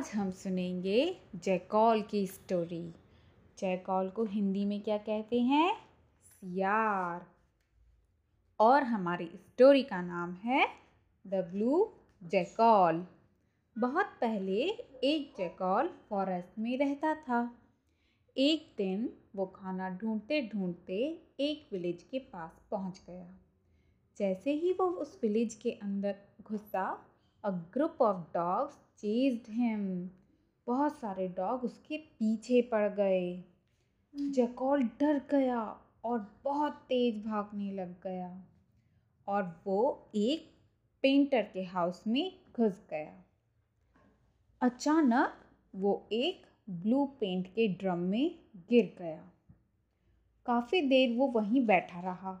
आज हम सुनेंगे जैकॉल की स्टोरी जैकॉल को हिंदी में क्या कहते हैं? सियार। और हमारी स्टोरी का नाम है द ब्लू जैकॉल बहुत पहले एक जैकॉल फॉरेस्ट में रहता था। एक दिन वो खाना ढूंढते ढूंढते एक विलेज के पास पहुँच गया। जैसे ही वो उस विलेज के अंदर घुसा a group of dogs chased him बहुत सारे डॉग उसके पीछे पड़ गए। जैकॉल डर गया और बहुत तेज भागने लग गया। और वो एक पेंटर के हाउस में घुस गया। अचानक वो एक ब्लू पेंट के ड्रम में गिर गया। काफ़ी देर वो वहीं बैठा रहा।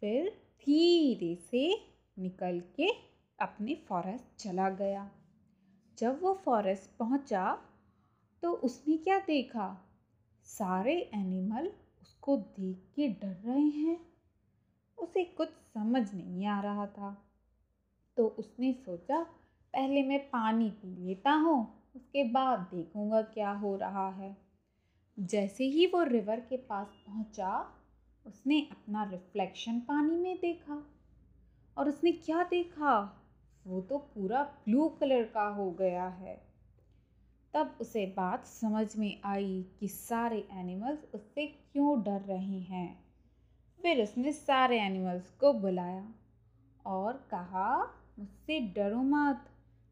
फिर धीरे से निकल के अपने फॉरेस्ट चला गया। जब वो फॉरेस्ट पहुँचा तो उसने क्या देखा? सारे एनिमल उसको देख के डर रहे हैं। उसे कुछ समझ नहीं आ रहा था। तो उसने सोचा, पहले मैं पानी पी लेता हूँ, उसके बाद देखूँगा क्या हो रहा है। जैसे ही वो रिवर के पास पहुँचा, उसने अपना रिफ्लेक्शन पानी में देखा। और उसने क्या देखा? वो तो पूरा ब्लू कलर का हो गया है। तब उसे बात समझ में आई कि सारे एनिमल्स उससे क्यों डर रहे हैं। फिर उसने सारे एनिमल्स को बुलाया और कहा, मुझसे डरो मत,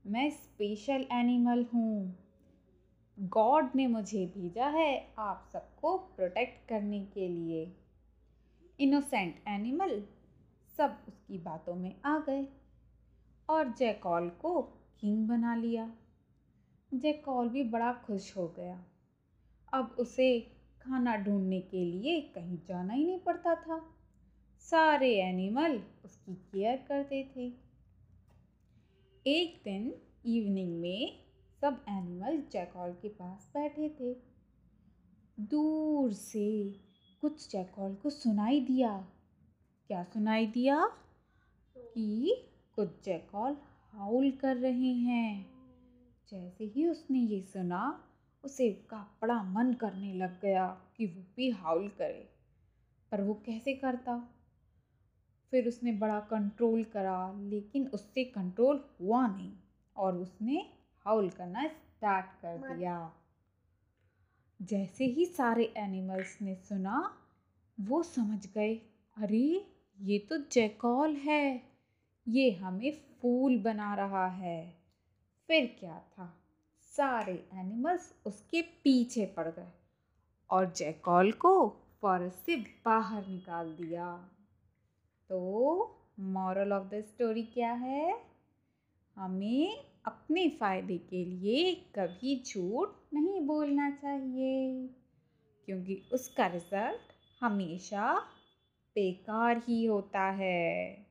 मैं स्पेशल एनिमल हूँ। गॉड ने मुझे भेजा है आप सबको प्रोटेक्ट करने के लिए। इनोसेंट एनिमल सब उसकी बातों में आ गए। और जैकॉल को किंग बना लिया। जैकॉल भी बड़ा खुश हो गया। अब उसे खाना ढूँढने के लिए कहीं जाना ही नहीं पड़ता था। सारे एनिमल उसकी केयर करते थे। एक दिन इवनिंग में सब एनिमल जैकॉल के पास बैठे थे। दूर से कुछ जैकॉल को सुनाई दिया। क्या सुनाई दिया? कि कुछ जैकॉल हाउल कर रहे हैं। जैसे ही उसने ये सुना उसे का बड़ा मन करने लग गया कि वो भी हाउल करे। पर वो कैसे करता? फिर उसने बड़ा कंट्रोल करा लेकिन उससे कंट्रोल हुआ नहीं और उसने हाउल करना स्टार्ट कर दिया। जैसे ही सारे एनिमल्स ने सुना वो समझ गए अरे ये तो जैकॉल है। ये हमें फूल बना रहा है। फिर क्या था? सारे एनिमल्स उसके पीछे पड़ गए और जैकॉल को फॉरेस्ट से बाहर निकाल दिया। तो मॉरल ऑफ़ द स्टोरी क्या है? हमें अपने फ़ायदे के लिए कभी झूठ नहीं बोलना चाहिए, क्योंकि उसका रिज़ल्ट हमेशा बेकार ही होता है।